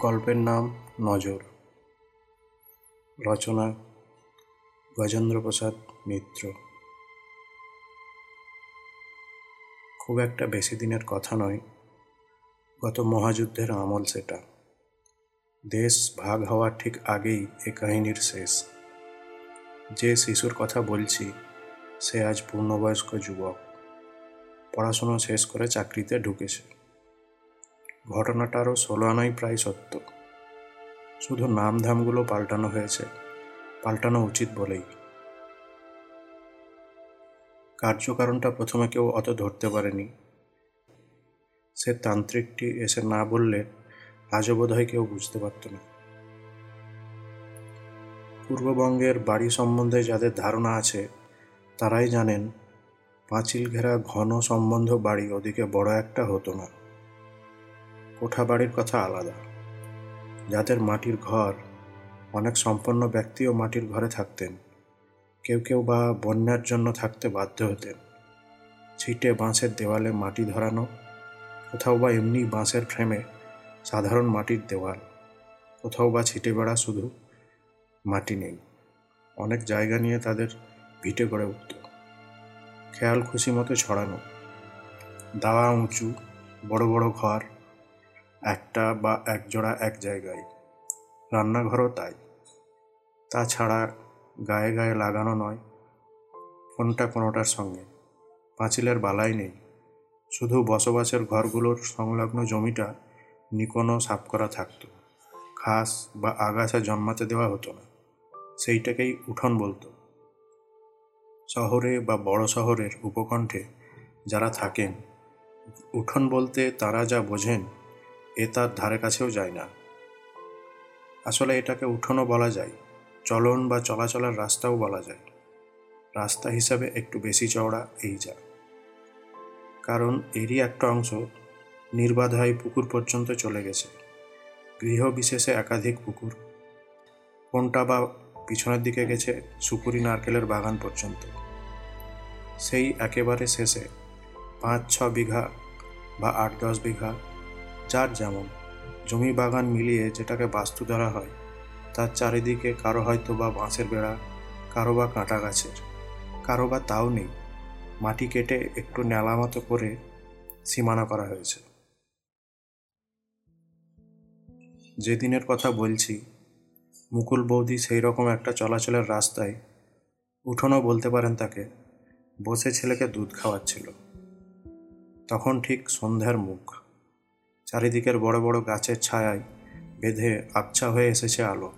গল্পের নাম নজর। রচনা গজেন্দ্রপ্রসাদ মিত্র। খুব একটা বেশি দিনের কথা নয়, গত মহাযুদ্ধের আমল সেটা। দেশ ভাগ হওয়ার ঠিক আগেই এ কাহিনীর শেষ। যে শিশুর কথা বলছি, সে আজ পূর্ণবয়স্ক যুবক। পড়াশুনো শেষ করে চাকরিতে ঢুকেছে। ঘটনাটারও ষোলো আনাই প্রায় সত্য। শুধু নামধামগুলো পাল্টানো হয়েছে, পাল্টানো উচিত বলেই। কার্যকারণটা প্রথমে কেউ অত ধরতে পারেনি। সে তান্ত্রিকটি এসে না বললে আজও বোধ হয় কেউ বুঝতে পারত না। পূর্ববঙ্গের বাড়ি সম্বন্ধে যাদের ধারণা আছে, তারাই জানেন পাঁচিল ঘেরা ঘন সম্বন্ধ বাড়ি ওদিকে বড় একটা হতো না। কোঠা বাড়ির কথা আলাদা। যাদের মাটির ঘর, অনেক সম্পন্ন ব্যক্তিও মাটির ঘরে থাকতেন। কেউ কেউ বা বন্যার জন্য থাকতে বাধ্য হতেন। ছিটে বাঁশের দেওয়ালে মাটি ধরানো, কোথাও বা এমনি বাঁশের ফ্রেমে সাধারণ মাটির দেওয়াল, কোথাও বা ছিটে বেড়া শুধু মাটি নেই। অনেক জায়গা নিয়ে তাদের ভিটে গড়ে উঠত। খেয়াল খুশি মতো ছড়ানো, দাওয়া উঁচু, বড় বড় ঘর একটা বা এক জোড়া এক জায়গায়। রান্নাঘরও তাই। তাছাড়া গায়ে গায়ে লাগানো নয়, কোনটা কোনোটার সঙ্গে। পাঁচিলের বালাই নেই। শুধু বসবাসের ঘরগুলোর সংলগ্ন জমিটা নিকোনো সাফ করা থাকতো। ঘাস বা আগাছা জন্মাতে দেওয়া হতো না। সেইটাকেই উঠোন বলতো। শহরে বা বড় শহরের উপকণ্ঠে যারা থাকেন, উঠোন বলতে তারা যা বোঝেন এ তার ধারে কাছেও যায় না। আসলে এটাকে উঠোনও বলা যায়, চলন বা চলাচলের রাস্তাও বলা যায়। রাস্তা হিসাবে একটু বেশি চওড়া এই যা। কারণ এরই একটা অংশ নির্বাধায় পুকুর পর্যন্ত চলে গেছে। গৃহ বিশেষে একাধিক পুকুর। কোনটা বা পিছনের দিকে গেছে সুপুরি নারকেলের বাগান পর্যন্ত। সেই একেবারে শেষে পাঁচ ছ বিঘা বা আট দশ বিঘা যার যেমন। জমি বাগান মিলিয়ে যেটাকে বাস্তু ধরা হয়, তার চারিদিকে কারও হয়তো বা বাঁশের বেড়া, কারও বা কাঁটা গাছের, কারও বা তাও নেই। মাটি কেটে একটু নেলা মতো করে সীমানা করা হয়েছে। যেদিনের কথা বলছি, মুকুল বৌদি সেই রকম একটা চলাচলের রাস্তায় উঠোনও বলতে পারেন তাকে, বসে ছেলেকে দুধ খাওয়াচ্ছিল। তখন ঠিক সন্ধ্যার মুখ। চারিদিকের বড় বড় গাছের ছায়ায় বেঁধে আবছা হয়ে এসেছে আলো।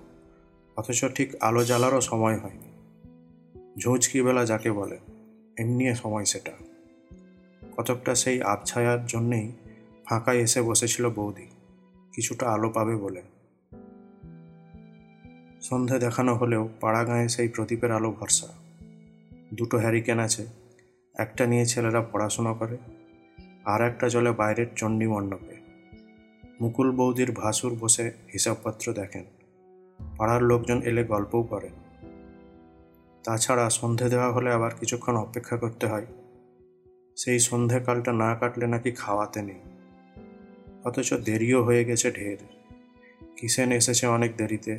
অথচ ঠিক আলো জ্বালারও সময় হয়নি ঝুঁঝকি বেলা যাকে বলে এমনি সময় সেটা। কতকটা সেই আবছায়ার জন্যেই ফাঁকায় এসে বসেছিল বৌদি, কিছুটা আলো পাবে বলে। সন্ধে দেখানো হলেও পাড়া গাঁয়ে সেই প্রদীপের আলো ভরসা। দুটো হ্যারিকেন আছে, একটা নিয়ে ছেলেরা পড়াশোনা করে, আর একটা জলে বাইরের চণ্ডী মণ্ডপে। মুকুল বৌদির ভাসুর বসে হিসাবপত্র দেখেন। পাড়ার লোকজন এলে গল্পও করেন তাছাড়া সন্ধে দেওয়া হলে আবার কিছুক্ষণ অপেক্ষা করতে হয়। সেই সন্ধেকালটা না কাটলে নাকি খাওয়াতে নেই। অথচ দেরিও হয়ে গেছে ঢের। কিসেন এসেছে অনেক দেরিতে।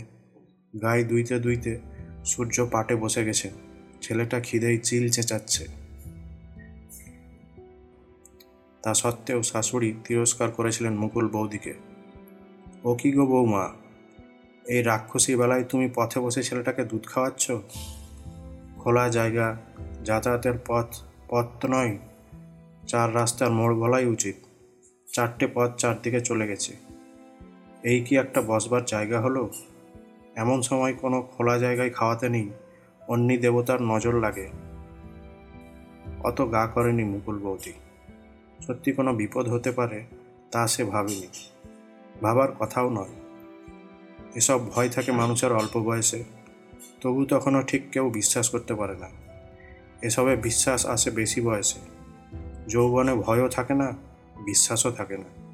গায়ে দুইতে দুইতে সূর্য পাটে বসে গেছে। ছেলেটা খিদেই চিল চেঁচাচ্ছে। তা সত্ত্বেও শাশুড়ি তিরস্কার করেছিলেন মুকুল বৌদিকে। ও কি গো বৌমা, এই রাক্ষসী বেলায় তুমি পথে বসে ছেলেটাকে দুধ খাওয়াচ্ছ? খোলা জায়গা, যাতায়াতের পথ পথ তো নয়, চার রাস্তার মোড় বলাই উচিত। চারটে পথ চারদিকে চলে গেছে। এই কি একটা বসবার জায়গা হলো? এমন সময় কোনো খোলা জায়গায় খাওয়াতে নেই, অন্যি দেবতার নজর লাগে। অত গা করেনি মুকুল বৌদি। সত্যি কোনো বিপদ হতে পারে, তা সে ভাবেনি। ভাবার কথাও নয়। এসব ভয় থাকে মানুষের অল্প বয়সে। তবু তখনও ঠিক কেউ বিশ্বাস করতে পারে না। এসবে বিশ্বাস আসে বেশি বয়সে। যৌবনে ভয়ও থাকে না, বিশ্বাসও থাকে না।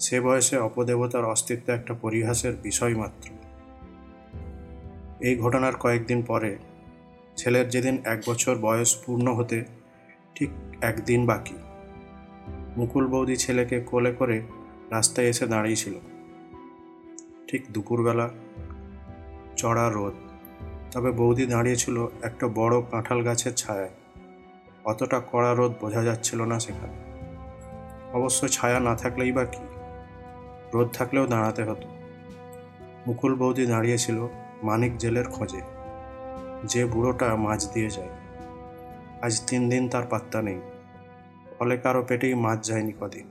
সে বয়সে অপদেবতার অস্তিত্ব একটা পরিহাসের বিষয় মাত্র। এই ঘটনার কয়েকদিন পরে, ছেলের যেদিন এক বছর বয়স পূর্ণ হতে, ঠিক একদিন বাকি। মুকুল বৌদি ছেলেকে কোলে করে রাস্তায় এসে দাঁড়িয়েছিল ঠিক দুপুরবেলা চড়া রোদ, তবে বৌদি দাঁড়িয়েছিল একটা বড় কাঁঠাল গাছের ছায়ায়। অতটা কড়া রোদ বোঝা যাচ্ছিল না সেখানে। অবশ্য ছায়া না থাকলেই বা কি? রোদ থাকলেও দাঁড়াতে হতো। মুকুল বৌদি দাঁড়িয়েছিল মানিক জেলের খোঁজে। যে বুড়োটা মাছ দিয়ে যায়। আজ তিন দিন তার পাত্তা নেই। ফলে কারও পেটেই মাছ যায়নি কদিন।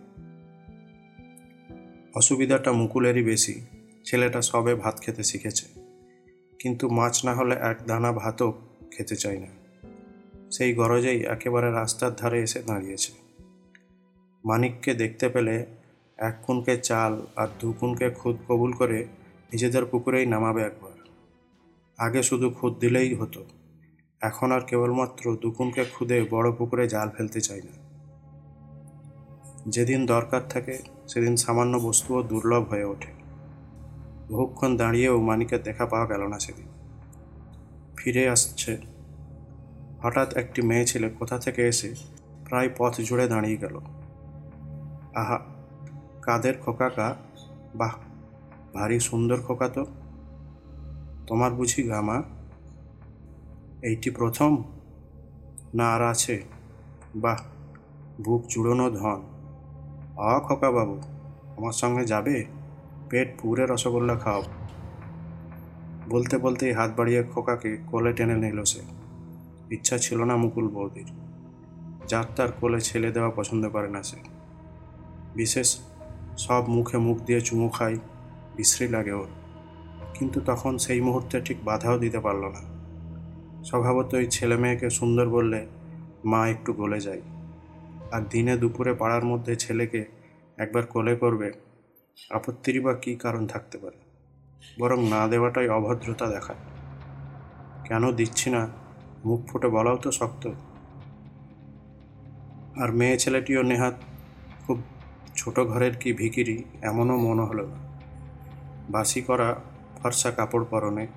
অসুবিধাটা মুকুলেরই বেশি, ছেলেটা সবে ভাত খেতে শিখেছে। কিন্তু মাছ না হলে এক দানা ভাতও খেতে চায় না। সেই গরজেই একেবারে রাস্তার ধারে এসে দাঁড়িয়েছে। মানিককে দেখতে পেলে এক কুনকে চাল আর দু কুনকে খুদ কবুল করে নিজেদের পুকুরেই নামাবে একবার। আগে শুধু খুদ দিলেই হতো, এখন আর কেবলমাত্র দুকুনকে খুদে বড় পুকুরে জাল ফেলতে চাই না। যেদিন দরকার থাকে, সেদিন সামান্য বস্তুও দুর্লভ হয়ে ওঠে। বহুক্ষণ দাঁড়িয়েও মানিকের দেখা পাওয়া গেল না সেদিন। ফিরে আসছে। হঠাৎ একটি মেয়ে ছেলে কোথা থেকে এসে প্রায় পথ জুড়ে দাঁড়িয়ে গেল। আহা, কাদের খোকা কা বাহ, ভারী সুন্দর খোকা তো। তোমার বুঝি গামা এইটি প্রথম? না আর আছে? বাহ, বুক জুড়োনো ধন। আ বাবু, আমার সঙ্গে যাবে? পেট পুরে রসগোল্লা খাও। বলতে বলতেই হাত বাড়িয়ে খোকাকে কোলে টেনে নিল সে। ইচ্ছা ছিল না মুকুল বৌদির। যার তার কোলে ছেলে দেওয়া পছন্দ করে না সে। বিশেষ সব মুখে মুখ দিয়ে চুমু খাই বিশ্রী লাগে ওর। কিন্তু তখন সেই মুহূর্তে ঠিক বাধাও দিতে পারল না। স্বভাবতই ছেলে মেয়েকে সুন্দর বললে মা একটু গলে যায়। আর দিনে দুপুরে পাড়ার মধ্যে ছেলেকে একবার কোলে করবে, আপত্তিরই বা কী কারণ থাকতে পারে? বরং না দেওয়াটাই অভদ্রতা দেখায়। কেন দিচ্ছি না? মুখ ফুটে বলাও তো শক্ত। আর মেয়ে ছেলেটিও নেহাত খুব ছোট ঘরের কি ভিকিরি এমনও মনে হলো না। বাসি করা, ফর্সা কাপড় পরনে,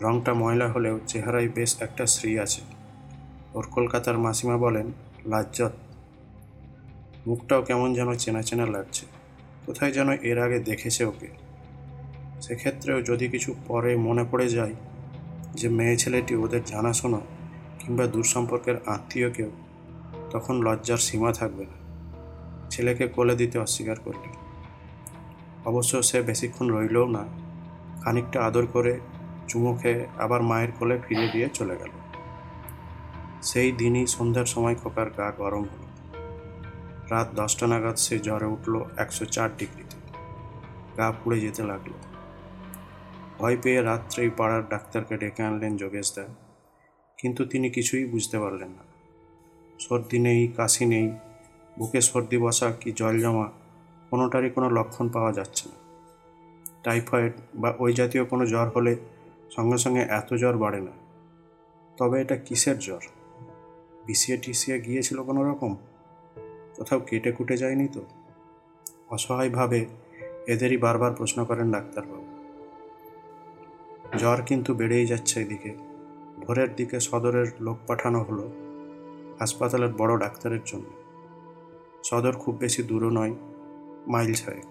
রংটা ময়লা হলেও চেহারায় বেশ একটা শ্রী আছে। ওর কলকাতার মাসিমা বলেন, লাজ্জত। মুখটাও কেমন যেন চেনা চেনা লাগছে। কোথায় যেন এর আগে দেখেছে ওকে। সেক্ষেত্রেও যদি কিছু পরে মনে পড়ে যায় যে মেয়ে ছেলেটি ওদের জানাশোনা কিংবা দূর সম্পর্কের আত্মীয় কেউ, তখন লজ্জার সীমা থাকবে না। ছেলেকে কোলে দিতে অস্বীকার করলে। অবশ্য সে বেশিক্ষণ রইলও না, খানিকটা আদর করে চুমু খেয়ে আবার মায়ের কোলে ফিরে দিয়ে চলে গেল। সেই দিনই সন্ধ্যার সময় খোকার গা গরম হলো। রাত দশটা নাগাদ সে জ্বরে উঠল একশো চার ডিগ্রিতে। গা পুড়ে যেতে লাগল। ভয় পেয়ে রাত্রেই পাড়ার ডাক্তারকে ডেকে আনলেন যোগেশ দা। কিন্তু তিনি কিছুই বুঝতে পারলেন না। সর্দি নেই, কাশি নেই, বুকে সর্দি বসা কি জল জমা, কোনোটারই কোনো লক্ষণ পাওয়া যাচ্ছে না। টাইফয়েড বা ওই জাতীয় কোনো জ্বর হলে সঙ্গে সঙ্গে এত জ্বর বাড়ে না। তবে এটা কিসের জ্বর? বিসিয়ে টিসিয়ে গিয়েছিল কোনো রকম? কোথাও কেটে কুটে যায়নি তো? অসহায়ভাবে এদেরই বারবার প্রশ্ন করেন ডাক্তারবাবু। জ্বর কিন্তু বেড়েই যাচ্ছে এদিকে। ভোরের দিকে সদরের লোক পাঠানো হলো হাসপাতালের বড় ডাক্তারের জন্য। সদর খুব বেশি দূরও নয়, মাইল ছয়েক।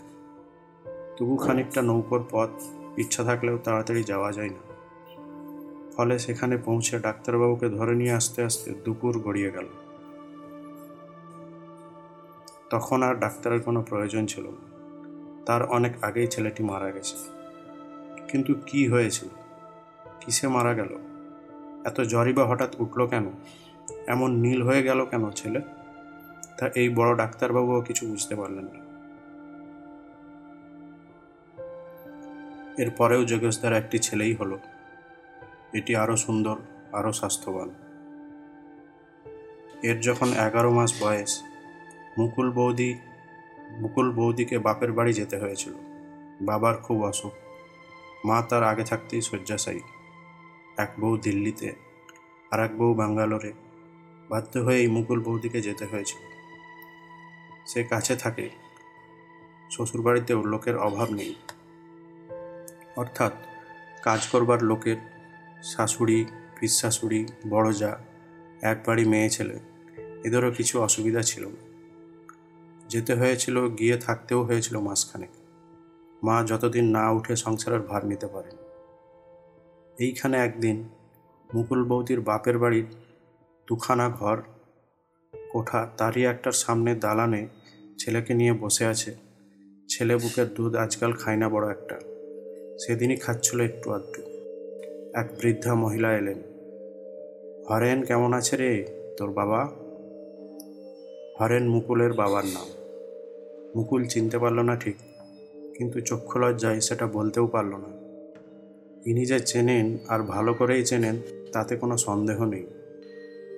তবু খানিকটা নৌকোর পথ, ইচ্ছা থাকলেও তাড়াতাড়ি যাওয়া যায় না। ফলে সেখানে পৌঁছে ডাক্তারবাবুকে ধরে নিয়ে আসতে আসতে দুপুর গড়িয়ে গেল। তখন আর ডাক্তারের কোনো প্রয়োজন ছিল না। তার অনেক আগেই ছেলেটি মারা গেছে। কিন্তু কি হয়েছিল? কিসে মারা গেল? এত জ্বরই বা হঠাৎ উঠল কেন? এমন নীল হয়ে গেল কেন ছেলে? তা এই বড় ডাক্তারবাবুও কিছু বুঝতে পারলেন না। এরপরেও যোগেশদার একটি ছেলেই হলো। এটি আরও সুন্দর, আরও স্বাস্থ্যবান। এর যখন এগারো মাস বয়স মুকুল বৌদি, মুকুল বৌদিকে বাপের বাড়ি যেতে হয়েছিল। বাবার খুব অসুখ। মা তার আগে থাকতেই শয্যাশায়ী। এক বউ দিল্লিতে আর এক বউ ব্যাঙ্গালোরে বাধ্য হয়েই মুকুল বৌদিকে যেতে হয়েছিল। সে কাছে থাকে। শ্বশুরবাড়িতেও লোকের অভাব নেই। অর্থাৎ কাজ করবার লোকের শাশুড়ি পিস শাশুড়ি বড় যা এক বাড়ি মেয়ে ছেলে, এদেরও কিছু অসুবিধা ছিল না। যেতে হয়েছিল, গিয়ে থাকতেও হয়েছিল মাসখানেক মা যতদিন না উঠে সংসারের ভার নিতে পারেন। এইখানে একদিন মুকুল বৌদির বাপের বাড়ির দুখানা ঘর, কোঠা, তারই একটার সামনে দালানে ছেলেকে নিয়ে বসে আছে। ছেলে বুকের দুধ আজকাল খায় না বড় একটা। সেদিনই খাচ্ছিল একটু আধটু। এক বৃদ্ধা মহিলা এলেন। হরেন কেমন আছে রে তোর বাবা? হরেন মুকুলের বাবার নাম। মুকুল চিনতে পারল না ঠিক, কিন্তু চক্ষু লজ্জায় সেটা বলতেও পারল না। ইনি যে চেনেন আর ভালো করেই চেনেন, তাতে কোনো সন্দেহ নেই।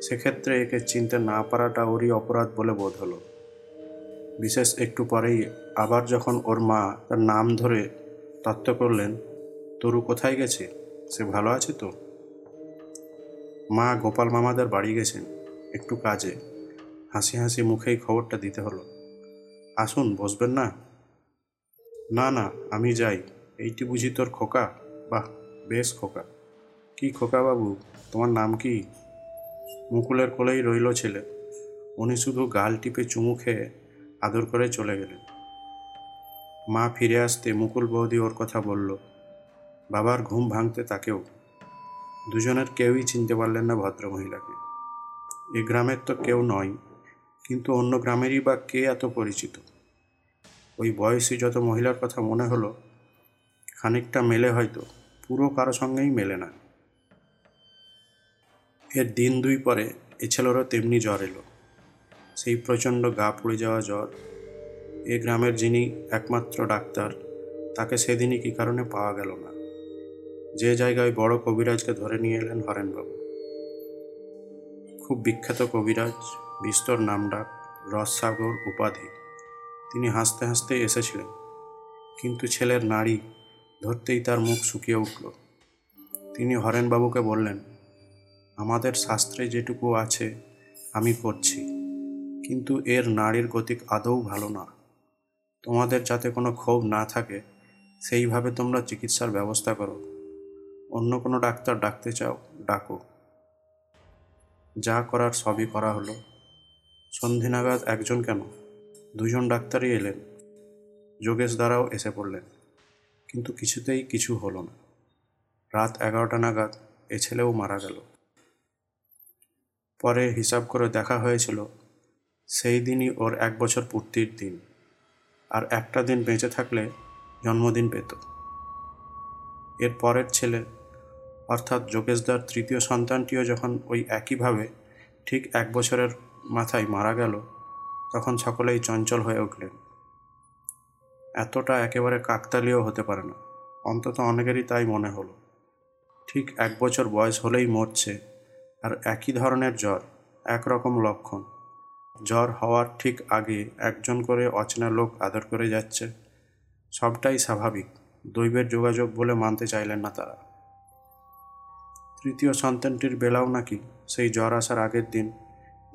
সেক্ষেত্রে একে চিনতে না পারাটা ওরই অপরাধ বলে বোধ হলো। বিশেষ একটু পরেই আবার যখন ওর মা তার নাম ধরে তত্ত্ব করলেন, তরু কোথায় গেছে? সে ভালো আছে তো? মা গোপাল মামাদের বাড়ি গেছেন, একটু কাজে। হাসি হাসি মুখেই খবরটা দিতে হলো। আসুন, বসবেন না। না না, আমি যাই। এইটি বুঝি তোর খোকা? বাহ, বেশ খোকা। কি খোকা বাবু? তোমার নাম কি? মুকুলের কোলেই রইল ছেলে। উনি শুধু গাল টিপে চুমু খেয়ে আদর করে চলে গেলেন। মা ফিরে আসতে মুকুল বৌদি ওর কথা বলল। বাবার ঘুম ভাঙতে তাকেও। দুজনের কেউই চিনতে পারলেন না ভদ্রমহিলাকে। এ গ্রামের তো কেউ নয়। কিন্তু অন্য গ্রামেরই বা কে এত পরিচিত? ওই বয়সী যত মহিলার কথা মনে হলো, খানিকটা মেলে হয়তো, পুরো কারও সঙ্গেই মেলে না। এর দিন দুই পরে এ ছেলেরও তেমনি জ্বর এলো। সেই প্রচণ্ড গা পুড়ে যাওয়া জ্বর, এ গ্রামের যিনি একমাত্র ডাক্তার, তাকে সেদিনই কী কারণে পাওয়া গেল না? যে জায়গায় বড় কবিরাজকে ধরে নিয়ে এলেন হরেনবাবু। খুব বিখ্যাত কবিরাজ বিস্তর নামডাক, রসসাগর উপাধি। তিনি হাসতে হাসতে এসেছিলেন, কিন্তু ছেলের নাড়ি ধরতেই তার মুখ শুকিয়ে উঠল। তিনি হরেনবাবুকে বললেন, আমাদের শাস্ত্রে যেটুকু আছে, আমি করছি কিন্তু এর নাড়ির গতিক আদৌ ভালো না। তোমাদের যাতে কোনো ক্ষোভ না থাকে, সেইভাবে তোমরা চিকিৎসার ব্যবস্থা করো। অন্য কোনো ডাক্তার ডাকতে চাও, ডাকো। যা করার সবই করা হলো। সন্ধি নাগাদ একজন কেন? দুজন ডাক্তারই এলেন। যোগেশ দ্বারাও এসে পড়লেন। কিন্তু কিছুতেই কিছু হলো না। রাত এগারোটা নাগাদ এ ছেলেও মারা গেল। পরে হিসাব করে দেখা হয়েছিল, সেই দিনই ওর এক বছর পূর্তির দিন। আর একটা দিন বেঁচে থাকলে জন্মদিন পেত। এর পরের ছেলে, অর্থাৎ যোগেশদার তৃতীয় সন্তানটিও যখন ওই একইভাবে ঠিক এক বছরের মাথায় মারা গেল, তখন সকলেই চঞ্চল হয়ে উঠলেন। এতটা একেবারে কাকতালীয় হতে পারে না, অন্তত অনেকেরই তাই মনে হলো। ঠিক এক বছর বয়স হলেই মরছে, আর একই ধরনের জ্বর, একরকম লক্ষণ। জ্বর হওয়ার ঠিক আগে একজন করে অচেনা লোক আদর করে যাচ্ছে, সবটাই স্বাভাবিক, দৈবের যোগাযোগ বলে মানতে চাইলেন না তারা। তৃতীয় সন্তানটির বেলাও নাকি সেই জ্বর আসার আগের দিন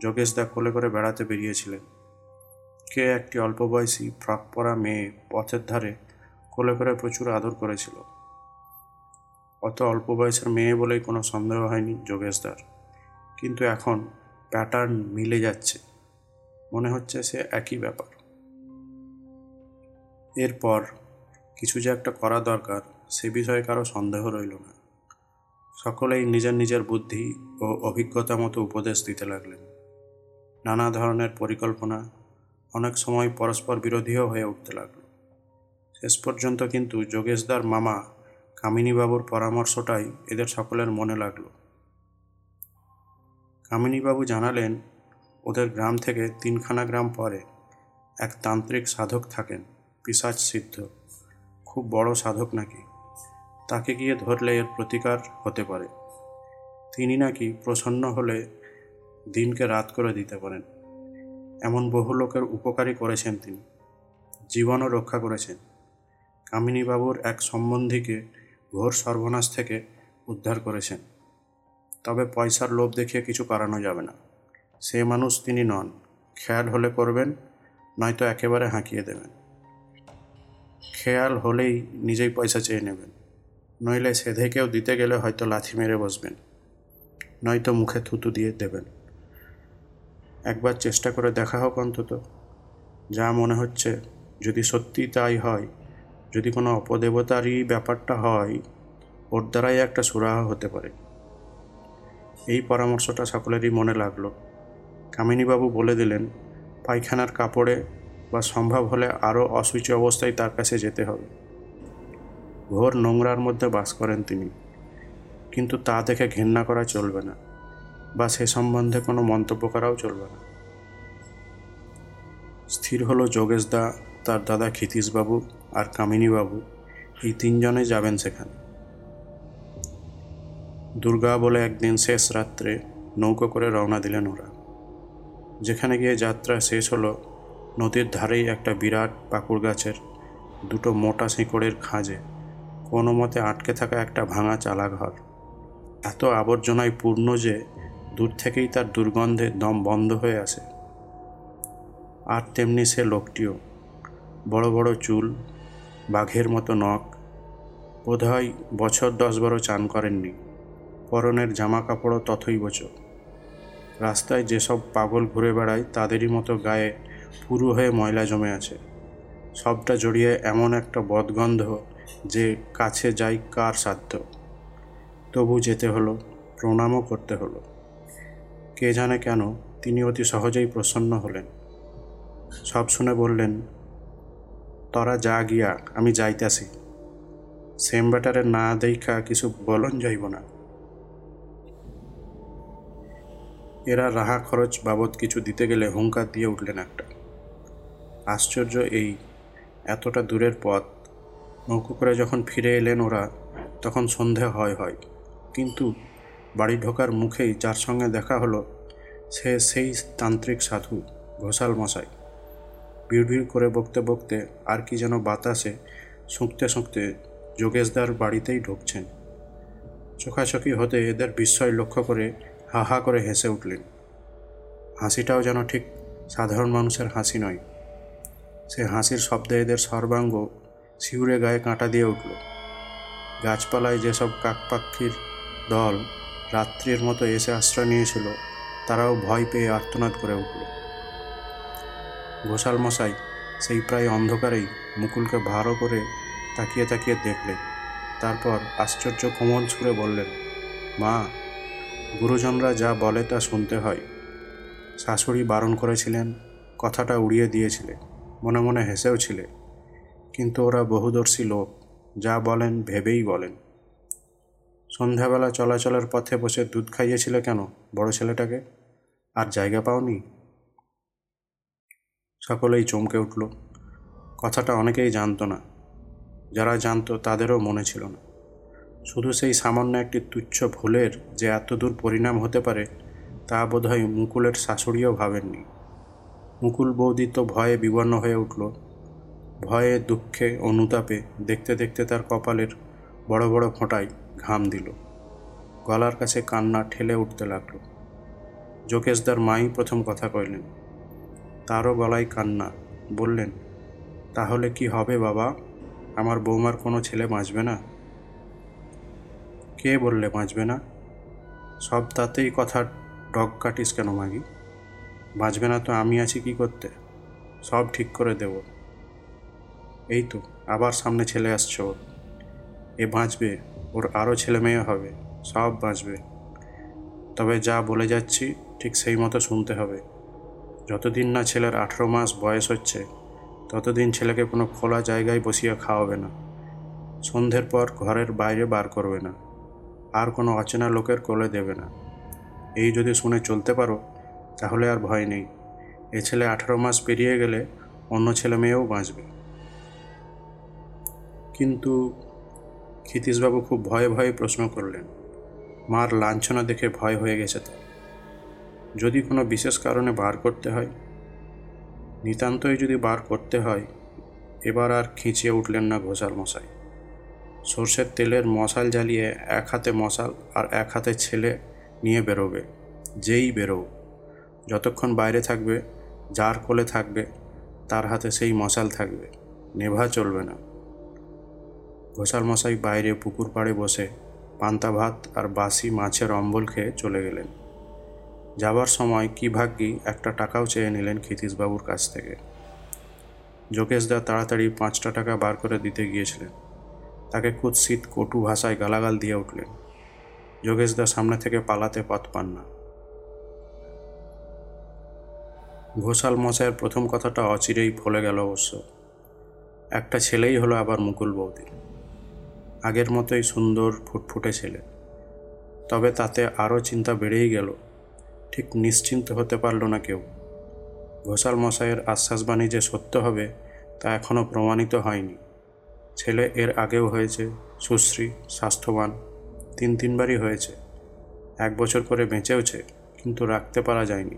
যোগেশদা কোলে করে বেড়াতে বেরিয়েছিলেন কে একটি অল্প বয়সী ফ্রক পরা মেয়ে পথের ধারে কোলে করে প্রচুর আদর করেছিল। অত অল্প বয়সের মেয়ে বলেই কোনো সন্দেহ হয়নি যোগেশদার কিন্তু এখন প্যাটার্ন মিলে যাচ্ছে। মনে হচ্ছে সে একই ব্যাপার। এরপর কিছু যে একটা করা দরকার সে বিষয়ে কারও সন্দেহ রইল না। সকলেই নিজের নিজের বুদ্ধি ও অভিজ্ঞতা মতো উপদেশ দিতে লাগলেন। নানা ধরনের পরিকল্পনা অনেক সময় পরস্পর বিরোধীও হয়ে উঠতে লাগল। শেষ পর্যন্ত কিন্তু যোগেশদার মামা কামিনীবাবুর পরামর্শটাই এদের সকলের মনে লাগল। কামিনীবাবু জানালেন, ওদের গ্রাম থেকে তিনখানা গ্রাম পরে এক তান্ত্রিক সাধক থাকেন পিসাজ সিদ্ধ। খুব বড় সাধক নাকি। তাকে গিয়ে ধরলে এর প্রতিকার হতে পারে। তিনি নাকি প্রসন্ন হলে দিনকে রাত করে দিতে পারেন। এমন বহু লোকের উপকারী করেছেন তিনি। জীবনও রক্ষা করেছেন। কামিনীবাবুর এক সম্বন্ধীকে ঘোর সর্বনাশ থেকে উদ্ধার করেছেন। তবে পয়সার লোভ দেখিয়ে কিছু করানো যাবে না। সে মানুষ তিনি নন। খেয়াল হলে করবেন, নয়তো একেবারে হাঁকিয়ে দেবেন। খেয়াল হলেই নিজেই পয়সা চেয়ে নেবেন। নইলে সেধে কেউ দিতে গেলে হয়তো লাথি মেরে বসবেন। নয়তো মুখে থুতু দিয়ে দেবেন। একবার চেষ্টা করে দেখা হোক অন্তত। যা মনে হচ্ছে, যদি সত্যি তাই হয়, যদি কোনো অপদেবতারই ব্যাপারটা হয়, ওর দ্বারাই একটা সুরাহা হতে পারে। এই পরামর্শটা সকলেরই মনে লাগল। কামিনীবাবু বলে দিলেন, পায়খানার কাপড়ে বা সম্ভব হলে আরও অসুচি অবস্থায় তার কাছে যেতে হবে। ঘোর নোংরার মধ্যে বাস করেন তিনি। কিন্তু তা দেখে ঘেন্না করা চলবে না। বা সে সম্বন্ধে কোনো মন্তব্য করাও চলবে না। স্থির হলো যোগেশদা, তার দাদা ক্ষিতীশবাবু আর কামিনীবাবু। এই তিনজনে যাবেন সেখানে। দুর্গা বলে একদিন শেষ রাত্রে নৌকো করে রওনা দিলেন ওরা। যেখানে গিয়ে যাত্রা শেষ হলো, নদীর ধারেই একটা বিরাট পাকুড় গাছের দুটো মোটা শিকড়ের খাঁজে কোনো মতে আটকে থাকা একটা ভাঙা চালাঘর। এত আবর্জনায় পূর্ণ যে দূর থেকেই তার দুর্গন্ধে দম বন্ধ হয়ে আসে। আর তেমনি সে লোকটিও। বড় বড় চুল, বাঘের মতো নখ। বোধহয় বছর দশ বারো চান করেননি। পরনের জামা কাপড়ও তথই বচ রাস্তায় যেসব পাগল ঘুরে বেড়ায়, তাদেরই মতো গায়ে পুরু হয়ে ময়লা জমে আছে। সবটা জড়িয়ে এমন একটা বদগন্ধ যে কাছে যাই কার সাধ্য। তবু যেতে হলো, প্রণামও করতে হলো। কে জানে কেন তিনি অতি সহজেই প্রসন্ন হলেন। সব শুনে বললেন, তরা যা গিয়া, আমি যাইতাছি। সেম ব্যাটারে না দেখা কিছু বলন যাইব না। এরা রাহা খরচ বাবদ কিছু দিতে গেলে হুঙ্কার দিয়ে উঠলেন একটা। আশ্চর্য এই, এতটা দূরের পথ। নৌকো করে যখন ফিরে এলেন ওরা, তখন সন্ধে হয় হয়। কিন্তু বাড়ি ঢোকার মুখেই যার সঙ্গে দেখা হলো, সে সেই তান্ত্রিক সাধু, ঘোষাল মশাই। বিড়বিড় করে বকতে বকতে আর কি যেন বাতাসে শুঁকতে শুঁকতে যোগেশদার বাড়িতেই ঢুকছেন। চোখাচোখি হতে এদের বিস্ময় লক্ষ্য করে হা হা করে হেসে উঠলেন। হাসিটাও যেন ঠিক সাধারণ মানুষের হাসি নয়। সে হাসির শব্দে এদের সর্বাঙ্গ শিউরে গায়ে কাঁটা দিয়ে উঠল। গাছপালায় যেসব কাকপাক্ষির দল রাত্রির মতো এসে আশ্রয় নিয়েছিল, তারাও ভয় পেয়ে আর্তনাদ করে উঠল। ঘোষাল মশাই সেই প্রায় অন্ধকারেই মুকুলকে ভারো করে তাকিয়ে তাকিয়ে দেখলেন। তারপর আশ্চর্য কোমল ছুঁড়ে বললেন, মা, গুরুজনরা যা বলে তা শুনতে হয়। শাশুড়ি বারণ করেছিলেন, কথাটা উড়িয়ে দিয়েছিলে মনে মনে হেসেও ছিলে কিন্তু ওরা বহুদর্শী লোক, যা বলেন ভেবেই বলেন। সন্ধ্যাবেলা চলাচলের পথে বসে দুধ খাইয়েছিলে কেন, বড় ছেলেটাকে? আর জায়গা পাওনি? সকলেই চমকে উঠল। কথাটা অনেকেই জানতো না। যারা জানতো তাদেরও মনে ছিল না। শুধু সেই সামান্য একটি তুচ্ছ ভুলের যে এতদূর পরিণাম হতে পারে, তা বোধহয় মুকুলের শাশুড়িও ভাবেননি। মুকুল বৌদি তো ভয়ে বিবর্ণ হয়ে উঠল। ভয়ে, দুঃখে, অনুতাপে দেখতে দেখতে তার কপালের বড় বড় ফোঁটায় ঘাম দিল। গলার কাছে কান্না ঠেলে উঠতে লাগল। যোগেশদার মাই প্রথম কথা কইলেন, তারও গলায় কান্না। বললেন, তাহলে কি হবে বাবা? আমার বৌমার কোনো ছেলে বাঁচবে না? কে বললে বাঁচবে না? সব তাতেই কথা ডগ কাটিস কেন মাগি? বাঁচবে না তো আমি আছি কি করতে? সব ঠিক করে দেব। এই তো, আবার সামনে ছেলে আসছে ওর। এ বাঁচবে ওর আরও ছেলে মেয়ে হবে, সব বাঁচবে। তবে যা বলে যাচ্ছি, ঠিক সেই মতো শুনতে হবে। যতদিন না ছেলের আঠেরো মাস বয়স হচ্ছে, ততদিন ছেলেকে কোনো খোলা জায়গায় বসিয়ে খাওয়াবে না। সন্ধ্যের পর ঘরের বাইরে বার করবে না। আর কোনো অচেনা লোকের কোলে দেবে না। এই যদি শুনে চলতে পারো, তাহলে আর ভয় নেই। এ ছেলে আঠারো মাস পেরিয়ে গেলে অন্য ছেলে মেয়েও বাঁচবে। কিন্তু ক্ষিতীশবাবু খুব ভয়ে ভয়ে প্রশ্ন করলেন, মার লাঞ্ছনা দেখে ভয় হয়ে গেছে তার যদি কোনো বিশেষ কারণে বার করতে হয়? নিতান্তই যদি বার করতে হয়, এবার আর খিঁচিয়ে উঠলেন না ঘোষাল মশাই। সর্ষের তেলের মশাল জ্বালিয়ে এক হাতে মশাল আর এক হাতে ছেলে নিয়ে বেরোবে, যেই বেরো যতক্ষণ বাইরে থাকবে, যার কোলে থাকবে, তার হাতে সেই মশাল থাকবে, নেভা চলবে না। ঘোষাল মশাই বাইরে পুকুর পাড়ে বসে পান্তা ভাত আর বাসি মাছের অম্বল খেয়ে চলে গেলেন। যাবার সময় কি ভাগ্যি একটা টাকাও চেয়ে নিলেন ক্ষিতীশবাবুর কাছ থেকে। যোগেশদা তাড়াতাড়ি পাঁচটা টাকা বার করে দিতে গিয়েছিলেন। তাকে কুৎসিত কটু ভাষায় গালাগাল দিয়ে উঠলেন। যোগেশদা সামনে থেকে পালাতে পথ পান না। ঘোষাল মশাইয়ের প্রথম কথাটা অচিরেই ফলে গেল অবশ্য। একটা ছেলেই হলো আবার মুকুল বৌদির আগের মতোই সুন্দর ফুটফুটে ছেলে। তবে তাতে আরও চিন্তা বেড়েই গেল। ঠিক নিশ্চিন্ত হতে পারল না কেউ। ঘোষাল মশাইয়ের আশ্বাসবাণী যে সত্য হবে, তা এখনও প্রমাণিত হয়নি। ছেলে এর আগেও হয়েছে, সুশ্রী, স্বাস্থ্যবান, তিন তিনবারই হয়েছে। এক বছর করে বেঁচেওছে, কিন্তু রাখতে পারা যায়নি।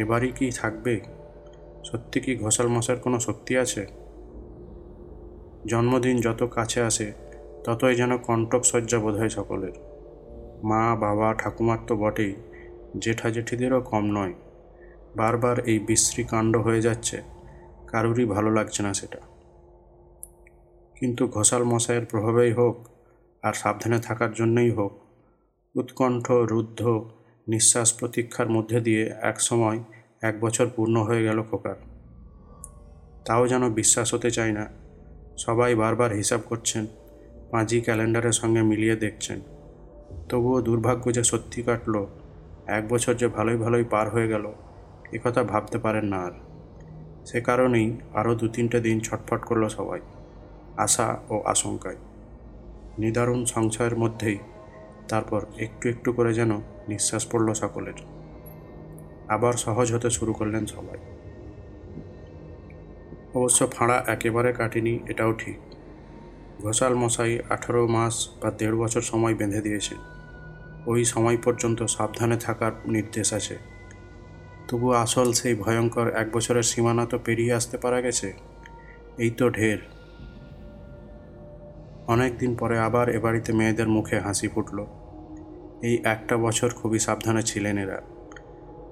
এবারই কি থাকবে? সত্যি কি ঘোষাল মশাইয়ের কোনো শক্তি আছে? জন্মদিন যত কাছে আসে, ততই যেন কণ্টক সজ্জা বোধ হয় সকলের। মা, বাবা, ঠাকুমার তো বটেই জেঠা জেঠিদেরও কম নয়। বারবার এই বিশ্রী কাণ্ড হয়ে যাচ্ছে, কারুরই ভালো লাগছে না সেটা। কিন্তু ঘোষাল মশাইয়ের প্রভাবেই হোক, আর সাবধানে থাকার জন্যই হোক, উৎকণ্ঠ, রুদ্ধ, নিঃশ্বাস প্রতীক্ষার মধ্যে দিয়ে এক সময় এক বছর পূর্ণ হয়ে গেল খোকার। তাও যেন বিশ্বাস হতে চায় না সবাই বারবার হিসাব করছেন পাঁজি ক্যালেন্ডারের সঙ্গে মিলিয়ে দেখছেন। তবুও দুর্ভাগ্য যে সত্যি কাটল, এক বছর যে ভালোই ভালোই পার হয়ে গেল কথা ভাবতে পারেন না আর। সে কারণেই আরও দু তিনটে দিন ছটফট করল সবাই, আশা ও আশঙ্কায়। নিদারুণ সংশয়ের মধ্যেই তারপর একটু একটু করে যেন নিঃশ্বাস পড়ল সকলের। আবার সহজ হতে শুরু করলেন সবাই। অবশ্য ফাঁড়া একেবারে কাটেনি, এটাও ঠিক। ঘোষাল মশাই আঠারো মাস বা দেড় বছর সময় বেঁধে দিয়েছেন। ওই সময় পর্যন্ত সাবধানে থাকার নির্দেশ আছে। তবু আসল সেই ভয়ঙ্কর এক বছরের সীমানা তো পেরিয়ে আসতে পারা গেছে? এই তো ঢের। অনেক দিন পরে আবার এ বাড়িতে মেয়েদের মুখে হাসি ফুটল। এই একটা বছর খুবই সাবধানে ছিলেন এরা।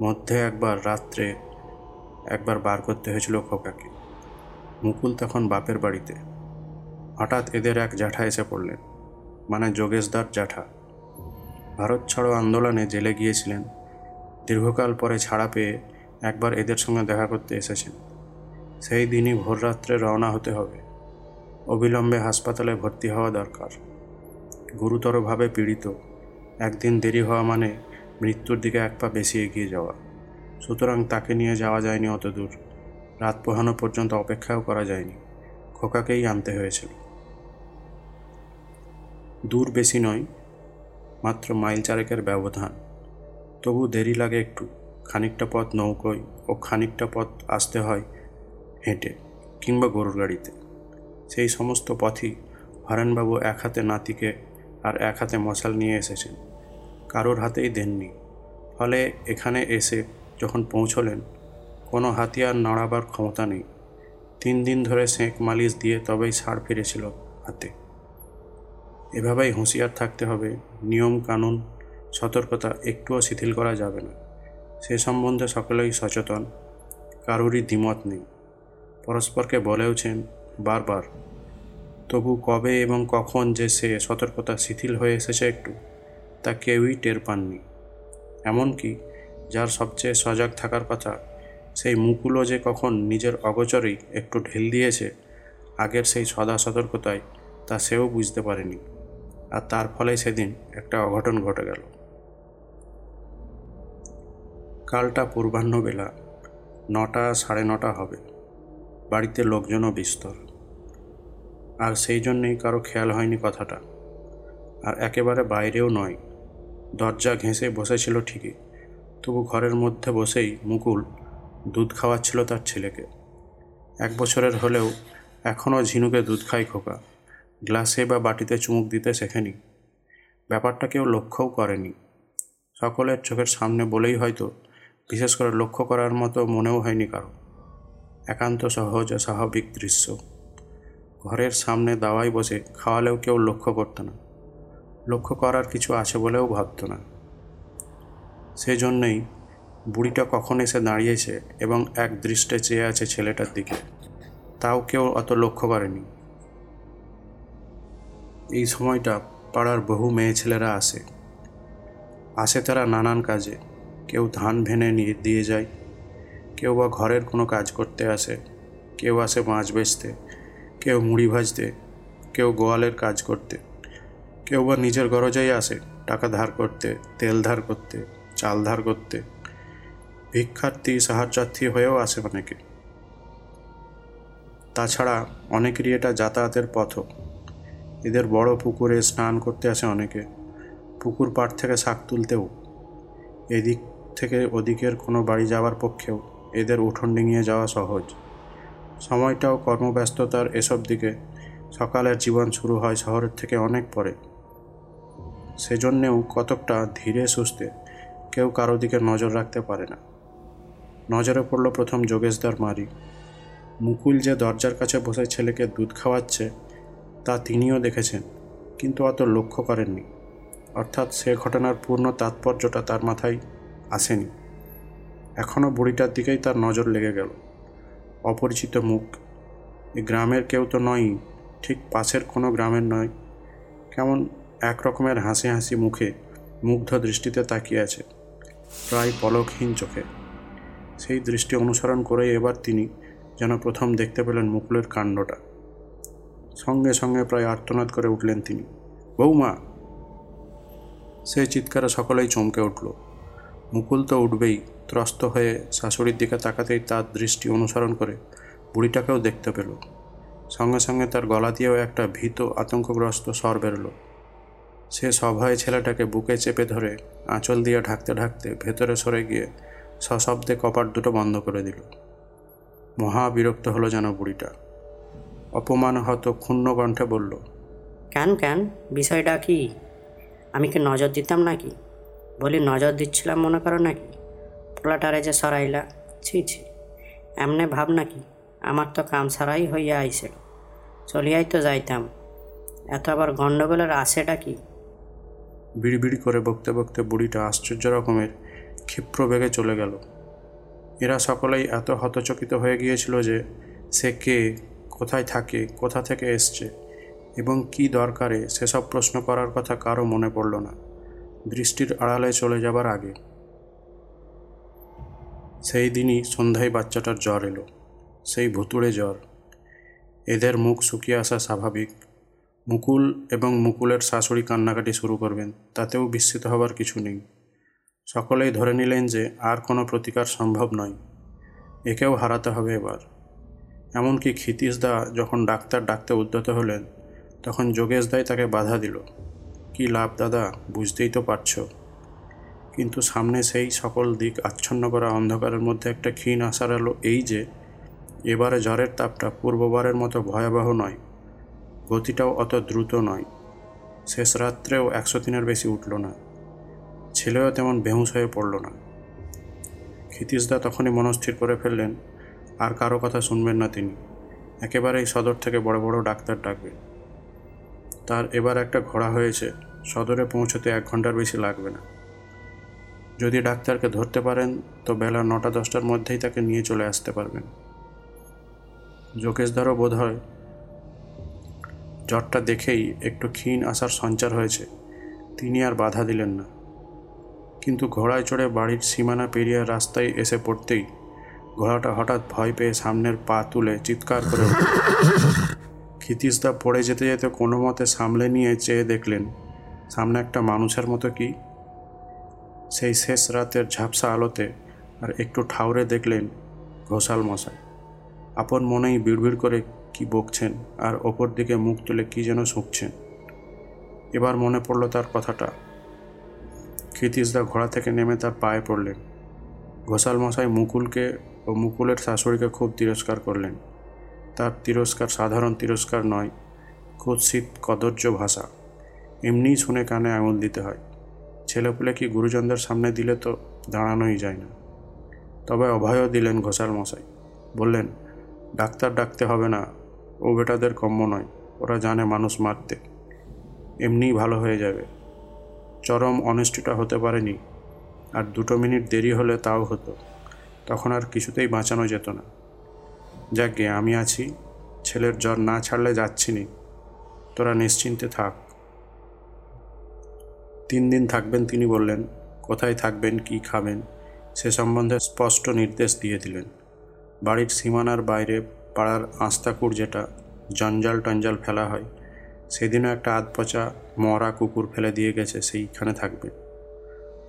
মধ্যে একবার, রাত্রে একবার বার করতে হয়েছিল খোকাকে। মুকুল তখন বাপের বাড়িতে। হঠাৎ এদের এক জ্যাঠা এসে পড়লেন মানে যোগেশদার জ্যাঠা। ভারত ছাড়ো আন্দোলনে জেলে গিয়েছিলেন, দীর্ঘকাল পরে ছাড়া পেয়ে একবার এদের সঙ্গে দেখা করতে এসেছেন। সেই দিনই ভোররাত্রে রওনা হতে হবে। অবিলম্বে হাসপাতালে ভর্তি হওয়া দরকার। গুরুতরভাবে পীড়িত, একদিন দেরি হওয়া মানে মৃত্যুর দিকে এক পা বেশি এগিয়ে যাওয়া। সুতরাং তাকে নিয়ে যাওয়া যায়নি অত দূর রাত পোহানো পর্যন্ত অপেক্ষাও করা যায়নি। খোকাকেই আনতে হয়েছিল। দূর বেশি নয়, মাত্র মাইল চারেকের ব্যবধান। তবু দেরি লাগে একটু। খানিকটা পথ নৌকোয় ও খানিকটা পথ আসতে হয় হেঁটে কিংবা গরুর গাড়িতে। সেই সমস্ত পথই হরেনবাবু এক হাতে নাতিকে আর এক হাতে মশাল নিয়ে এসেছেন। কারোর হাতেই দেননি। ফলে এখানে এসে যখন পৌঁছলেন কোনো হাতিয়ার নাড়াবার ক্ষমতা নেই। তিন দিন ধরে সেঁক মালিশ দিয়ে তবেই ছাড় ফিরেছিল হাতে। এভাবেই হুঁশিয়ার থাকতে হবে, নিয়ম কানুন, সতর্কতা একটুও শিথিল করা যাবে না। সে সম্বন্ধে সকলেই সচেতন, কারোরই দ্বিমত নেই। পরস্পরকে বলেওছেন বারবার, তবু কবে এবং কখন যে সে সতর্কতা শিথিল হয়ে এসেছে একটু, তা কেউই টের পাননি। এমনকি যার সবচেয়ে সজাগ থাকার কথা সেই মুকুলও যে কখন নিজের অগোচরেই একটু ঢেল দিয়েছে, আগের সেই সদা সতর্কতায় তা সেও বুঝতে পারেনি। আর তার ফলে সেদিন একটা অঘটন ঘটে গেল। কালটা পূর্বাহ্নবেলা নটা সাড়ে নটা হবে। বাড়িতে লোকজনও বিস্তর। আর সেই জন্যেই কারও খেয়াল হয়নি কথাটা। আর একেবারে বাইরেও নয়, দরজা ঘেঁষে বসেছিল ঠিকই, তবু ঘরের মধ্যে বসেই মুকুল দুধ খাওয়াচ্ছিল তার ছেলেকে। এক বছরের হলেও এখনও ঝিনুকে দুধ খায় খোকা। গ্লাসে বা বাটিতে চুমুক দিতে শেখেনি। ব্যাপারটা কেউ লক্ষ্যও করেনি। সকলের চোখের সামনে বলেই হয়তো, বিশেষ করে লক্ষ্য করার মতো মনেও হয়নি কারও। একান্ত সহজ ও স্বাভাবিক দৃশ্য। ঘরের সামনে দাওয়াই বসে খাওয়ালেও কেউ লক্ষ্য করতো না। লক্ষ্য করার কিছু আছে বলেও ভাবত না। সেজন্যই বুড়িটা কখন এসে দাঁড়িয়েছে এবং এক দৃষ্টে চেয়ে আছে ছেলেটার দিকে? তাও কেউ অত লক্ষ্য করেনি। এই সময়টা পাড়ার বহু মেয়ে ছেলেরা আসে। আসে তারা নানান কাজে। কেউ ধান ভেনে নিয়ে দিয়ে যায়। কেউ বা ঘরের কোনো কাজ করতে আসে। কেউ আসে মাছ বেচতে। কেউ মুড়ি ভাজতে। কেউ গোয়ালের কাজ করতে। কেউ বা নিজের গরজেই আসে টাকা ধার করতে, তেল ধার করতে, চাল ধার করতে। ভিক্ষার্থী, সাহায্যার্থী হয়েও আসে অনেকে। তাছাড়া অনেকেরই এটা যাতায়াতের পথও। এদের বড় পুকুরে স্নান করতে আসে অনেকে। পুকুর পাড় থেকে শাক তুলতেও। এদিক থেকে ওদিকের কোনো বাড়ি যাওয়ার পক্ষেও এদের উঠোন ডিঙিয়ে যাওয়া সহজ। সময়টাও কর্মব্যস্ততার এসব দিকে সকালের জীবন শুরু হয় শহরের থেকে অনেক পরে। সেজন্যেও কতকটা ধীরে সুস্থে কেউ কারও দিকে নজর রাখতে পারে না। নজরে পড়ল প্রথম যোগেশদার মারি। মুকুল যে দরজার কাছে বসে ছেলেকে দুধ খাওয়াচ্ছে, তা তিনিও দেখেছেন, কিন্তু অত লক্ষ্য করেননি। অর্থাৎ সে ঘটনার পূর্ণ তাৎপর্যটা তার মাথায় আসেনি। এখনও বুড়িটার দিকেই তার নজর লেগে গেল। অপরিচিত মুখ। গ্রামের কেউ তো নয়ই, ঠিক পাশের কোনো গ্রামের নয়। কেমন এক রকমের হাসি হাসি মুখে, মুগ্ধ দৃষ্টিতে তাকিয়ে আছে, প্রায় পলকহীন চোখে। সেই দৃষ্টি অনুসরণ করেই এবার তিনি যেন প্রথম দেখতে পেলেন মুকুলের কাণ্ডটা। সঙ্গে সঙ্গে প্রায় আর্তনাদ করে উঠলেন তিনি। বৌমা! সেই চিৎকারে সকলেই চমকে উঠল। মুকুল তো উঠবেই, ত্রস্ত হয়ে শাশুড়ির দিকে তাকাতেই তার দৃষ্টি অনুসরণ করে বুড়িটাকেও দেখতে পেল। সঙ্গে সঙ্গে তার গলা দিয়েও একটা ভীত আতঙ্কগ্রস্ত স্বর বেরোলো। সে সভয়ে ছেলেটাকে বুকে চেপে ধরে আঁচল দিয়ে ঢাকতে ঢাকতে ভেতরে সরে গিয়ে সশব্দে কপাট দুটো বন্ধ করে দিল। মহা বিরক্ত হলো যেন বুড়িটা। অপমান হত ক্ষুণ্ণ কণ্ঠে বলল কেন কেন? বিষয়টা কি? আমি কি নজর দিতাম নাকি? বলি নজর দিচ্ছিলাম মনে করো নাকি? পোলাটারে যে সরাইলা ছি ছি। এমনে ভাব নাকি? আমার তো কাম সারাই হইয়া আইছে। চলিয়াই তো যাইতাম। এত আবার গণ্ডগোলের আশেটা কি? বিড়বিড়ি করে বকতে বকতে বুড়িটা আশ্চর্য রকমের ক্ষিপ্র বেগে চলে গেল। এরা সকলেই এত হতচকিত হয়ে গিয়েছিল যে সে কে, কোথায় থাকে, কোথা থেকে এসছে এবং কি দরকারে সেসব প্রশ্ন করার কথা কারও মনে পড়ল না। দৃষ্টির আড়ালে চলে যাবার আগে। সেই দিনই সন্ধ্যায় বাচ্চাটার জ্বর এলো। সেই ভুতুড়ে জ্বর। এদের মুখ শুকিয়ে আসা স্বাভাবিক। মুকুল এবং মুকুলের শাশুড়ি কান্নাকাটি শুরু করবেন, তাতেও বিস্মিত হবার কিছু নেই। সকলেই ধরে নিলেন যে আর কোনো প্রতিকার সম্ভব নয়। একেও হারাতে হবে এবার। এমনকি ক্ষিতীশদা যখন ডাক্তার ডাকতে উদ্যত হলেন, তখন যোগেশ দাই তাকে বাধা দিল। কি লাভ দাদা, বুঝতেই তো পারছ। কিন্তু সামনে সেই সকল দিক আচ্ছন্ন করা অন্ধকারের মধ্যে একটা ক্ষীণ আশার এলো এই যে, এবারে জ্বরের তাপটা পূর্ববারের মতো ভয়াবহ নয়, গতিটাও অত দ্রুত নয়। শেষ রাত্রেও একশো দিনের বেশি উঠল না। ছেলেও তেমন বেহুশ হয়ে পড়ল না। ক্ষিতীশদা তখনই মনস্থির করে ফেললেন, আর কারও কথা শুনবেন না তিনি। একেবারেই সদর থেকে বড় বড় ডাক্তার ডাকবেন। তার এবার একটা ঘোড়া হয়েছে, সদরে পৌঁছতে এক ঘণ্টার বেশি লাগবে না। যদি ডাক্তারকে ধরতে পারেন, তো বেলা নটা দশটার মধ্যেই তাকে নিয়ে চলে আসতে পারবেন। যোগেশদারও বোধ হয় জ্বরটা দেখেই একটু ক্ষীণ আসার সঞ্চার হয়েছে। তিনি আর বাধা দিলেন না। কিন্তু ঘোড়ায় চড়ে বাড়ির সীমানা পেরিয়ে রাস্তায় এসে পড়তেই ঘোড়াটা হঠাৎ ভয় পেয়ে সামনের পা তুলে চিৎকার করে। ক্ষিতীশদা পড়ে যেতে যেতে কোনো মতে সামলে নিয়ে চেয়ে দেখলেন, সামনে একটা মানুষের মতো কি? সেই শেষ রাতের ঝাপসা আলোতে আর একটু ঠাউরে দেখলেন ঘোষাল মশাই। আপন মনেই বিড়বিড় করে কি বকছেন আর ওপর দিকে মুখ তুলে কি যেন শুঁকছেন। এবার মনে পড়ল তার কথাটা। ক্ষিতীশদা ঘোড়া থেকে নেমে তার পায়ে পড়লেন। ঘোষাল মশাই মুকুলকে ও মুকুলের শাশুড়িকে খুব তিরস্কার করলেন। তার তিরস্কার সাধারণ তিরস্কার নয়, কুৎসিত কদর্য ভাষা। এমনিই শুনে কানে আঙুল দিতে হয়। ছেলেপুলে কি গুরুজনদের সামনে দিলে তো দাঁড়ানোই যায় না। তবে অভয়ও দিলেন ঘোষাল মশাই বললেন, ডাক্তার ডাকতে হবে না, ও বেটাদের কম্য নয়, ওরা জানে মানুষ মারতে। এমনিই ভালো হয়ে যাবে। চরম অনিষ্টটা হতে পারেনি। আর দুটো মিনিট দেরি হলে তাও হতো। তখন আর কিছুতেই বাঁচানো যেত না। যাকে, আমি আছি। ছেলের জ্বর না ছাড়লে যাচ্ছি নি তোরা নিশ্চিন্তে থাক। তিন দিন থাকবেন তিনি বললেন। কোথায় থাকবেন, কি খাবেন, সে সম্বন্ধে স্পষ্ট নির্দেশ দিয়ে দিলেন। বাড়ির সীমানার বাইরে পাড়ার আস্তাকুর যেটা, জঞ্জাল টঞ্জাল ফেলা হয় সেদিনও একটা আধ পচা মরা কুকুর ফেলে দিয়ে গেছে, সেইখানে থাকবে।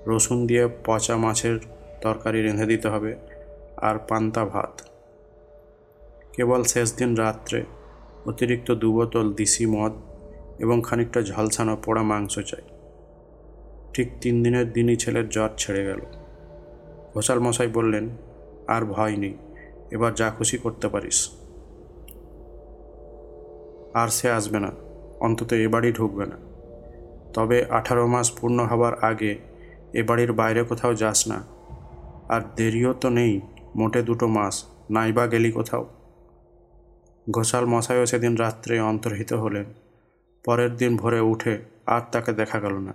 রসুন দিয়ে পচা মাছের তরকারি রেঁধে দিতে হবে আর পান্তা ভাত। কেবল শেষ দিন রাত্রে অতিরিক্ত দু বোতল দিশি মদ এবং খানিকটা ঝলসানো পোড়া মাংস চাই। ঠিক তিন দিনের দিনই ছেলের জ্বর ছেড়ে গেল। ঘোষাল মশাই বললেন, আর ভয় নেই, এবার যা খুশি করতে পারিস। আর সে আসবে না। অন্তত এ বাড়ি ঢুকবে না। তবে আঠারো মাস পূর্ণ হবার আগে এ বাড়ির বাইরে কোথাও যাস না। আর দেরিও তো নেই, মোটে দুটো মাস নাইবা গেলি কোথাও। ঘোষাল মশাইও সেদিন রাত্রে অন্তর্হিত হলেন। পরের দিন ভোরে উঠে আর তাকে দেখা গেল না।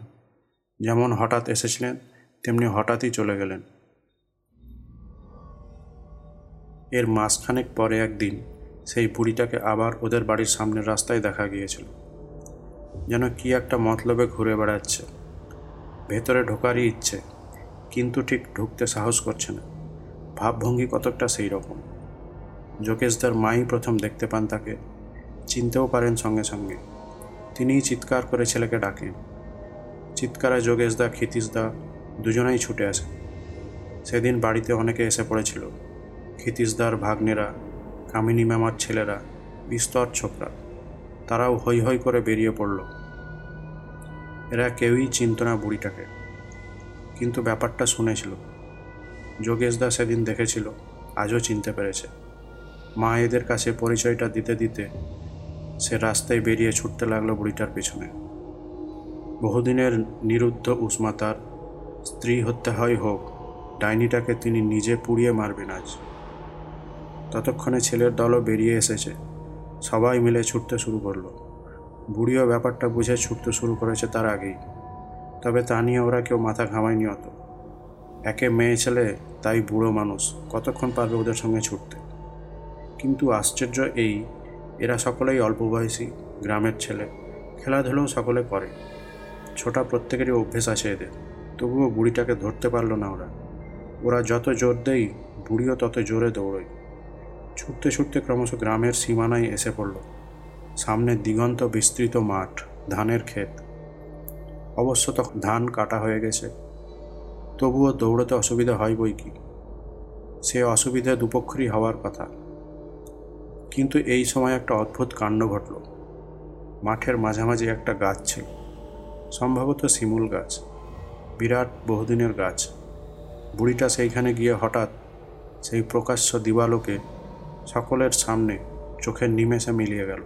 যেমন হঠাৎ এসেছিলেন, তেমনি হঠাৎই চলে গেলেন। এর মাসখানেক পরে একদিন সেই বুড়িটাকে আবার ওদের বাড়ির সামনের রাস্তায় দেখা গিয়েছিল। যেন কি একটা মতলবে ঘুরে বেড়াচ্ছে। ভেতরে ঢোকারই ইচ্ছে, কিন্তু ঠিক ঢুকতে সাহস করছে না। ভাবভঙ্গি কতকটা সেই রকম। যোগেশদার মাই প্রথম দেখতে পান তাকে, চিনতেও পারেন সঙ্গে সঙ্গে। তিনিই চিৎকার করে ছেলেকে ডাকেন। চিৎকারে যোগেশদা, ক্ষিতীশদা দুজনেই ছুটে আসেন। সেদিন বাড়িতে অনেকে এসে পড়েছিল। ক্ষিতীশদার ভাগ্নেরা, কামিনী মামার ছেলেরা, বিস্তর ছোকরা। তারাও হৈ হৈ করে বেরিয়ে পড়ল। এরা কেউই চিনত না বুড়িটাকে। কিন্তু ব্যাপারটা শুনেছিল। যোগেশদা সেদিন দেখেছিল, আজও চিনতে পেরেছে। মা এদের কাছে পরিচয়টা দিতে দিতে সে রাস্তায় বেরিয়ে ছুটতে লাগল বুড়িটার পিছনে। বহুদিনের নিরুদ্ধ উষ্মাতার স্ত্রী হত্যা হয় হোক, ডাইনিটাকে তিনি নিজে পুড়িয়ে মারবেন আজ। ততক্ষণে ছেলের দলও বেরিয়ে এসেছে। সবাই মিলে ছুটতে শুরু করল। বুড়িও ব্যাপারটা বুঝে ছুটতে শুরু করেছে তার আগেই। তবে তা নিয়ে ওরা কেউ মাথা ঘামায়নি অত। একে মেয়ে ছেলে, তাই বুড়ো মানুষ, কতক্ষণ পারবে ওদের সঙ্গে ছুটতে? কিন্তু আশ্চর্য এই, এরা সকলেই অল্প বয়সী, গ্রামের ছেলে, খেলাধুলোও সকলে করে। ছোটা প্রত্যেকেরই অভ্যেস আছে এদের, তবুও বুড়িটাকে ধরতে পারল না ওরা। ওরা যত জোর দেই, বুড়িও তত জোরে দৌড়য়। ছুটতে ছুটতে ক্রমশ গ্রামের সীমানায় এসে পড়ল। সামনে দিগন্ত বিস্তৃত মাঠ, ধানের ক্ষেত। অবশ্য তখন ধান কাটা হয়ে গেছে। তবুও দৌড়তে অসুবিধা হয় বই কি? সে অসুবিধা দুপক্ষরই হওয়ার কথা। কিন্তু এই সময় একটা অদ্ভুত কাণ্ড ঘটল। মাঠের মাঝামাঝি একটা গাছ ছিল। সম্ভবত শিমুল গাছ। বিরাট বহুদিনের গাছ। বুড়িটা সেইখানে গিয়ে হঠাৎ সেই প্রকাশ্য দিবালোকে সকলের সামনে চোখের নিমেষে মিলিয়ে গেল।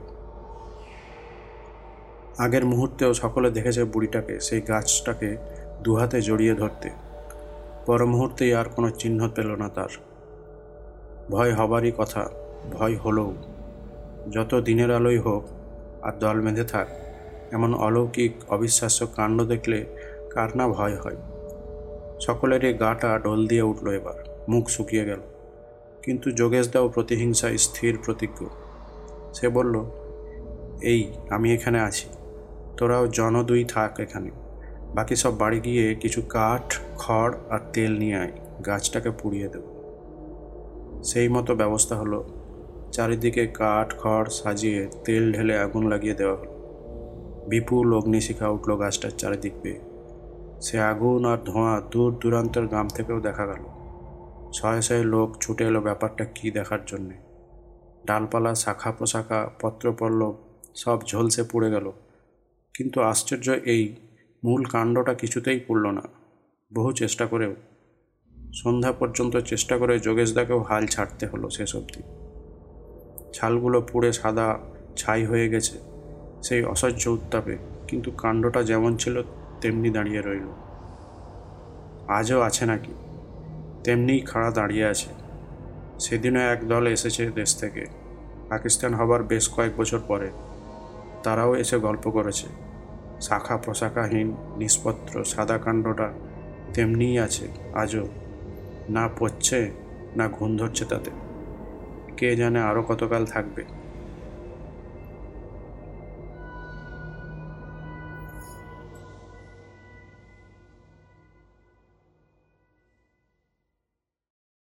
আগের মুহূর্তেও সকলে দেখেছে বুড়িটাকে, সেই গাছটাকে দুহাতে জড়িয়ে ধরতে। পর মুহূর্তেই আর কোনো চিহ্ন পেল না তার। ভয় হবারই কথা, ভয় হলেও। যত দিনের আলোই হোক আর দল বেঁধে থাক, এমন অলৌকিক, অবিশ্বাস্য কাণ্ড দেখলে কার না ভয় হয়? সকলের এই গাটা ডোল দিয়ে উঠল এবার, মুখ শুকিয়ে গেল। কিন্তু যোগেশদাও প্রতিহিংসায় স্থির প্রতিজ্ঞ সে বলল, এই, আমি এখানে আছি। তোরাও জন দুই থাক এখানে। বাকি সব বাড়ি গিয়ে কিছু কাঠ, খড় আর তেল নিয়ে আয়। গাছটাকে পুড়িয়ে দেব। সেই মতো ব্যবস্থা হলো। চারিদিকে কাঠ, খড় সাজিয়ে তেল ঢেলে আগুন লাগিয়ে দেওয়া হলো। বিপুল অগ্নিশিখা উঠল গাছটার চারিদিক পেয়ে। সে আগুন আর ধোঁয়া দূর দূরান্তের গ্রাম থেকেও দেখা গেল। শয়ে শয়ে লোক ছুটে এলো ব্যাপারটা কী দেখার জন্যে। ডালপালা, শাখা প্রশাখা পত্রপল্লব সব ঝলসে পুড়ে গেল। কিন্তু আশ্চর্য এই মূল কাণ্ডটা কিছুতেই পড়ল না। বহু চেষ্টা করেও। সন্ধ্যা পর্যন্ত চেষ্টা করে যোগেশদাকেও হাল ছাড়তে হলো শেষ অবধি। ছালগুলো পুড়ে সাদা ছাই হয়ে গেছে সেই অসহ্য উত্তাপে, কিন্তু কাণ্ডটা যেমন ছিল, তেমনি দাঁড়িয়ে রইল। আজও আছে নাকি? তেমনিই খাড়া দাঁড়িয়ে আছে। সেদিনও এক দল এসেছে দেশ থেকে। পাকিস্তান হবার বেশ কয়েক বছর পরে। তারাও এসে গল্প করেছে। শাখা প্রশাখাহীন, নিষ্পত্র, সাদা কাণ্ডটা তেমনিই আছে, আজও। না পড়ছে না ঘুম ধরছে তাতে। কে জানে আরও কতকাল থাকবে।